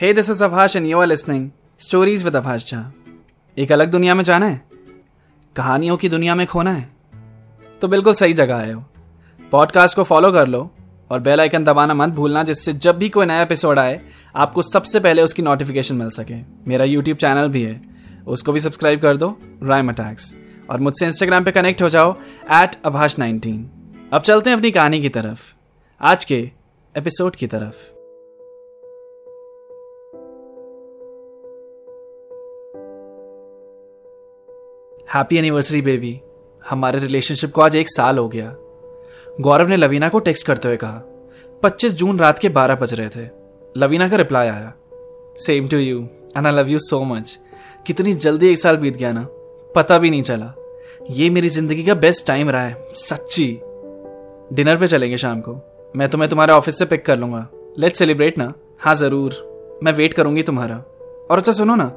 Hey this is Abhash and you are listening stories with Abhash Jha एक अलग दुनिया में जाना है। कहानियों की दुनिया में खोना है। तो बिल्कुल सही जगह आए हो पॉडकास्ट को फॉलो कर लो और बेल आइकन दबाना मत भूलना, जिससे जब भी कोई नया एपिसोड आए, आपको सबसे पहले उसकी नोटिफिकेशन मिल सके। मेरा यूट्यूब चैनल भी है। उसको भी सब्सक्राइब कर दो राइम अटैक्स और मुझसे इंस्टाग्राम पे कनेक्ट हो जाओ एट अभाष नाइनटीन अब चलते हैं अपनी कहानी की तरफ़। आज के एपिसोड की तरफ़। Happy anniversary, baby. हमारे रिलेशनशिप को आज एक साल हो गया। गौरव ने लवीना को टेक्स्ट करते हुए कहा 25 जून रात के 12 बज रहे थे। लवीना का रिप्लाई आया। Same to you and I love you so much कितनी जल्दी एक साल बीत गया ना। पता भी नहीं चला। ये मेरी ज़िंदगी का बेस्ट टाइम रहा है। सच्ची। डिनर पे चलेंगे शाम को। मैं तुम्हें तुम्हारे ऑफ़िस से पिक कर लूँगा। लेट सेलिब्रेट ना। हाँ ज़रूर। मैं वेट करूँगी तुम्हारा। और अच्छा सुनो ना।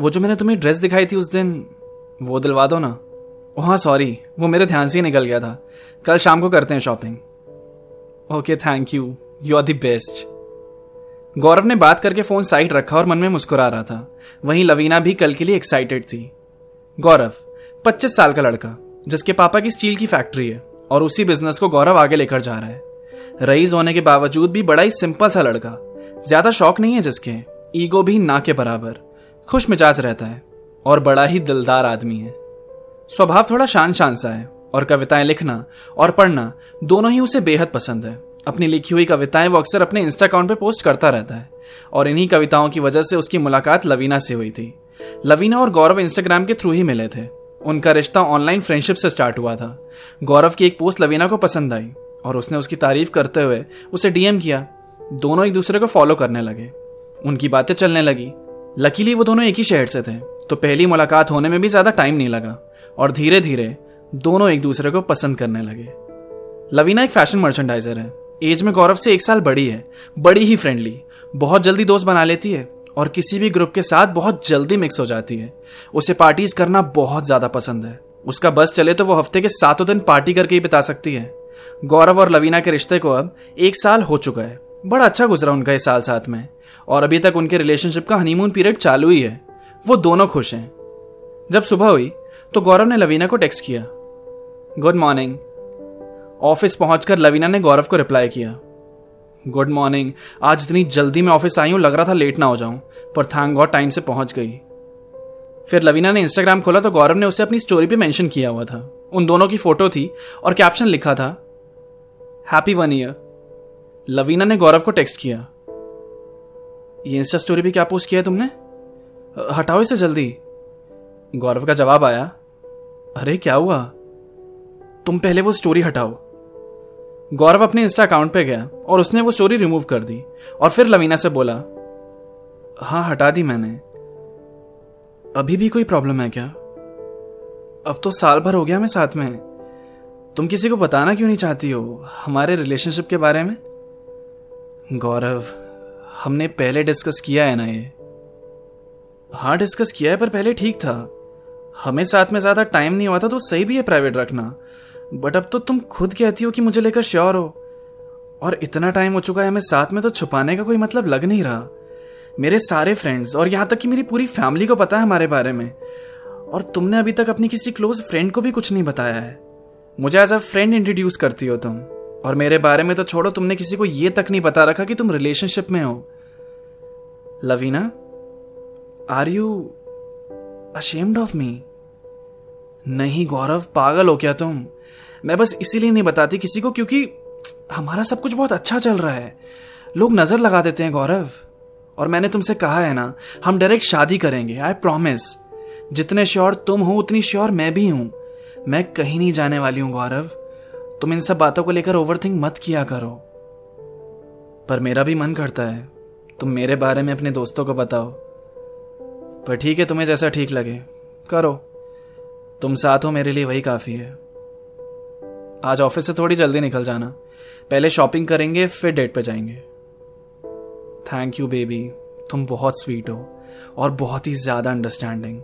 वो जो मैंने तुम्हें ड्रेस दिखाई थी उस दिन वो दिलवा दो ना। ओ हाँ सॉरी वो मेरे ध्यान से ही निकल गया था। कल शाम को करते हैं shopping okay thank you you are the best Gaurav ने बात करके फ़ोन साइड रखा और मन में मुस्कुरा रहा था। वहीं लवीना भी कल के लिए एक्साइटेड थी। गौरव 25 साल का लड़का, जिसके पापा की स्टील की फैक्ट्री है और उसी बिज़नेस को गौरव आगे लेकर जा रहा है। रईस होने के बावजूद भी बड़ा ही सिंपल सा लड़का। ज़्यादा शौक नहीं है जिसके। ईगो भी ना के बराबर। खुश मिजाज रहता है। और बड़ा ही दिलदार आदमी है। स्वभाव थोड़ा शान शान सा है और कविताएँ लिखना और पढ़ना दोनों ही उसे बेहद पसंद है। अपनी लिखी हुई कविताएँ वो अक्सर अपने इंस्टा अकाउंट पर पोस्ट करता रहता है और इन्हीं कविताओं की वजह से उसकी मुलाकात लवीना से हुई थी। लवीना और गौरव इंस्टाग्राम के थ्रू ही मिले थे। उनका रिश्ता ऑनलाइन फ्रेंडशिप से स्टार्ट हुआ था। गौरव की एक पोस्ट लवीना को पसंद आई और उसने उसकी तारीफ़ करते हुए उसे डीएम किया। दोनों एक दूसरे को फॉलो करने लगे। उनकी बातें चलने लगी। लकीली वो दोनों एक ही शहर से थे। तो पहली मुलाकात होने में भी ज़्यादा टाइम नहीं लगा और धीरे धीरे दोनों एक दूसरे को पसंद करने लगे। लवीना एक फ़ैशन मर्चेंडाइजर है। एज में गौरव से एक साल बड़ी है। बड़ी ही फ्रेंडली बहुत जल्दी दोस्त बना लेती है और किसी भी ग्रुप के साथ बहुत जल्दी मिक्स हो जाती है। उसे पार्टीज़ करना बहुत ज़्यादा पसंद है। उसका बस चले तो वो हफ़्ते के सातों दिन पार्टी करके ही बिता सकती है। गौरव और लवीना के रिश्ते को अब एक साल हो चुका है। बड़ा अच्छा गुजरा उनका ये साल साथ में। और अभी तक उनके रिलेशनशिप का हनीमून पीरियड चालू ही है। वो दोनों खुश हैं। जब सुबह हुई तो गौरव ने लवीना को टेक्स्ट किया। Good morning. ऑफ़िस पहुंचकर लवीना ने गौरव को रिप्लाई किया। Good morning. आज इतनी जल्दी मैं ऑफ़िस आई हूँ, लग रहा था लेट ना हो जाऊँ, पर थैंक गॉड टाइम से पहुँच गई। फिर लवीना ने इंस्टाग्राम खोला तो गौरव ने उसे अपनी स्टोरी पे मेंशन किया हुआ था। उन दोनों की फ़ोटो थी और कैप्शन लिखा था हैप्पी वन ईयर लवीना ने गौरव को टेक्स्ट किया। ये इंस्टा स्टोरी भी क्या पोस्ट किया तुमने? हटाओ इसे जल्दी। गौरव का जवाब आया, अरे, क्या हुआ? तुम पहले वो स्टोरी हटाओ। गौरव अपने इंस्टा अकाउंट पे गया और उसने वो स्टोरी रिमूव कर दी और फिर लवीना से बोला हाँ हटा दी मैंने। अभी भी कोई प्रॉब्लम है क्या? अब तो साल भर हो गया मैं साथ में। तुम किसी को बताना क्यों नहीं चाहती हो हमारे रिलेशनशिप के बारे में? गौरव, हमने पहले डिस्कस किया है ना ये। हाँ डिस्कस किया है, पर पहले ठीक था। हमें साथ में ज़्यादा टाइम नहीं हुआ था तो सही भी है प्राइवेट रखना। बट अब तो तुम खुद कहती हो कि मुझे लेकर श्योर हो। और इतना टाइम हो चुका है हमें साथ में तो छुपाने का कोई मतलब लग नहीं रहा। मेरे सारे फ्रेंड्स और यहाँ तक कि मेरी पूरी फैमिली को पता है हमारे बारे में। और तुमने अभी तक अपनी किसी क्लोज फ्रेंड को भी कुछ नहीं बताया है। मुझे एज अ फ्रेंड इंट्रोड्यूस करती हो तुम। और मेरे बारे में तो छोड़ो, तुमने किसी को ये तक नहीं बता रखा कि तुम रिलेशनशिप में हो। Lavina? Are you ashamed of me? नहीं गौरव, पागल हो क्या तुम? मैं बस इसीलिए नहीं बताती किसी को क्योंकि हमारा सब कुछ बहुत अच्छा चल रहा है। लोग नज़र लगा देते हैं गौरव। और मैंने तुमसे कहा है ना, हम डायरेक्ट शादी करेंगे आई प्रॉमिस जितने श्योर तुम हो, उतनी श्योर मैं भी हूँ। मैं कहीं नहीं जाने वाली हूँ गौरव। तुम इन सब बातों को लेकर ओवरथिंक मत किया करो। पर मेरा भी मन करता है। तुम मेरे बारे में अपने दोस्तों को बताओ। पर ठीक है, तुम्हें जैसा ठीक लगे। करो। तुम साथ हो, मेरे लिए वही काफ़ी है। आज ऑफ़िस से थोड़ी जल्दी निकल जाना। पहले शॉपिंग करेंगे, फिर डेट पे जाएँगे। थैंक यू बेबी तुम बहुत स्वीट हो और बहुत ही ज़्यादा अंडरस्टैंडिंग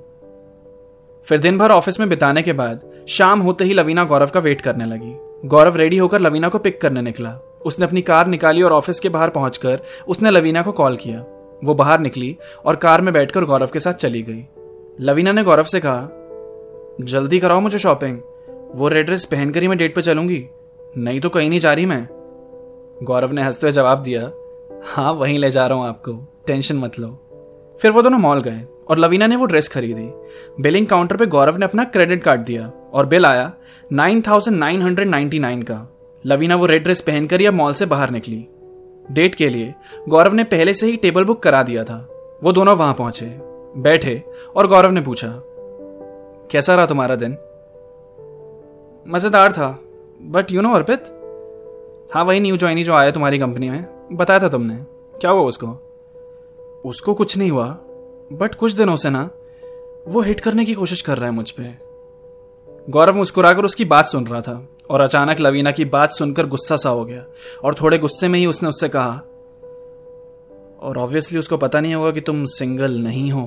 फिर दिन भर ऑफ़िस में बिताने के बाद, शाम होते ही लवीना गौरव का वेट करने लगी। गौरव रेडी होकर लवीना को पिक करने निकला। उसने अपनी कार निकाली और ऑफ़िस के बाहर पहुंचकर उसने लवीना को कॉल किया। वो बाहर निकली और कार में बैठकर गौरव के साथ चली गई। लवीना ने गौरव से कहा, जल्दी कराओ मुझे शॉपिंग वो रेड ड्रेस पहनकर ही मैं डेट पर चलूँगी। नहीं तो कहीं नहीं जा रही मैं। गौरव ने हँसते हुए जवाब दिया हाँ वहीं ले जा रहा हूँ आपको। टेंशन मत लो। फिर वो दोनों मॉल गए और लवीना ने वो ड्रेस खरीदी। बिलिंग काउंटर पे गौरव ने अपना क्रेडिट कार्ड दिया और बिल आया nine thousand nine hundred ninety nine का। लवीना वो रेड ड्रेस पहनकर अब मॉल से बाहर निकली। डेट के लिए, गौरव ने पहले से ही टेबल बुक करा दिया था। वो दोनों वहाँ पहुँचे, बैठे, और गौरव ने पूछा, कैसा रहा तुम्हारा दिन? मज़ेदार था बट यू नो अर्पित? हाँ वही न्यू ज्वाइनी जो आया तुम्हारी कंपनी में, बताया था तुमने। क्या हुआ उसको? उसको कुछ नहीं हुआ बट कुछ दिनों से ना, वो हिट करने की कोशिश कर रहा है मुझ पर गौरव मुस्कुराकर उसकी बात सुन रहा था और अचानक लवीना की बात सुनकर गुस्सा सा हो गया और थोड़े गुस्से में ही उसने उससे कहा, और ऑब्वियसली उसको पता नहीं होगा कि तुम सिंगल नहीं हो.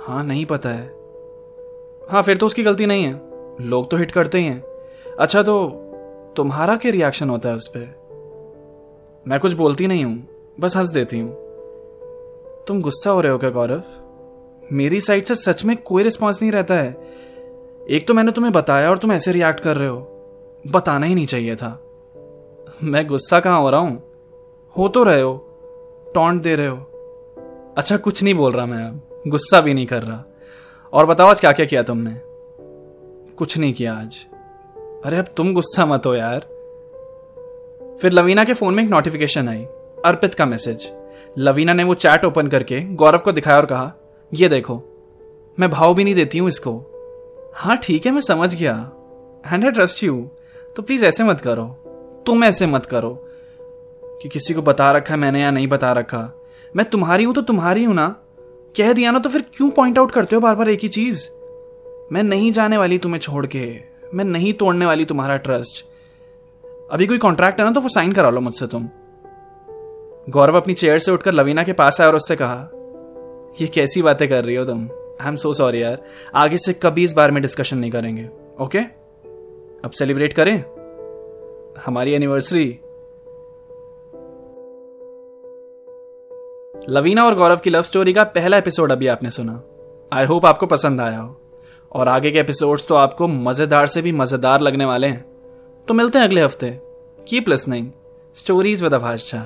हाँ नहीं पता है. हाँ फिर तो उसकी गलती नहीं है। लोग तो हिट करते ही हैं। अच्छा तो तुम्हारा क्या रिएक्शन होता है उस पर मैं कुछ बोलती नहीं हूँ, बस हंस देती हूँ। तुम गुस्सा हो रहे हो क्या गौरव? मेरी साइड से सच में कोई रिस्पॉन्स नहीं रहता है। एक तो मैंने तुम्हें बताया और तुम ऐसे रिएक्ट कर रहे हो। बताना ही नहीं चाहिए था। मैं गुस्सा कहाँ हो रहा हूँ? हो तो रहे हो, टॉन्ट दे रहे हो। अच्छा कुछ नहीं बोल रहा मैं अब। गुस्सा भी नहीं कर रहा। और बताओ, आज क्या क्या किया तुमने? कुछ नहीं किया आज। अरे, अब तुम गुस्सा मत हो यार। फिर लवीना के फ़ोन में एक नोटिफिकेशन आई। अर्पित का मैसेज लवीना ने वो चैट ओपन करके गौरव को दिखाया और कहा, ये देखो, मैं भाव भी नहीं देती हूँ इसको। हाँ ठीक है, मैं समझ गया। एंड आई ट्रस्ट यू तो प्लीज़ ऐसे मत करो। तुम ऐसे मत करो कि किसी को बता रखा है मैंने या नहीं बता रखा। मैं तुम्हारी हूँ तो तुम्हारी हूँ ना। कह दिया ना तो फिर क्यों पॉइंट आउट करते हो बार बार एक ही चीज़? मैं नहीं जाने वाली तुम्हें छोड़ के। मैं नहीं तोड़ने वाली तुम्हारा ट्रस्ट अभी कोई कॉन्ट्रैक्ट है ना तो वो साइन करा लो मुझसे तुम। गौरव अपनी चेयर से उठकर लवीना के पास आया और उससे कहा, ये कैसी बातें कर रही हो तुम? आई एम सो सॉरी यार। आगे से कभी इस बारे में डिस्कशन नहीं करेंगे ओके अब सेलिब्रेट करें। हमारी एनिवर्सरी लवीना और गौरव की लव स्टोरी का पहला एपिसोड अभी आपने सुना। आई होप आपको पसंद आया हो। और आगे के एपिसोड्स तो आपको मज़ेदार से भी मज़ेदार लगने वाले हैं। तो मिलते हैं अगले हफ़्ते। Keep listening stories with Abhash Jha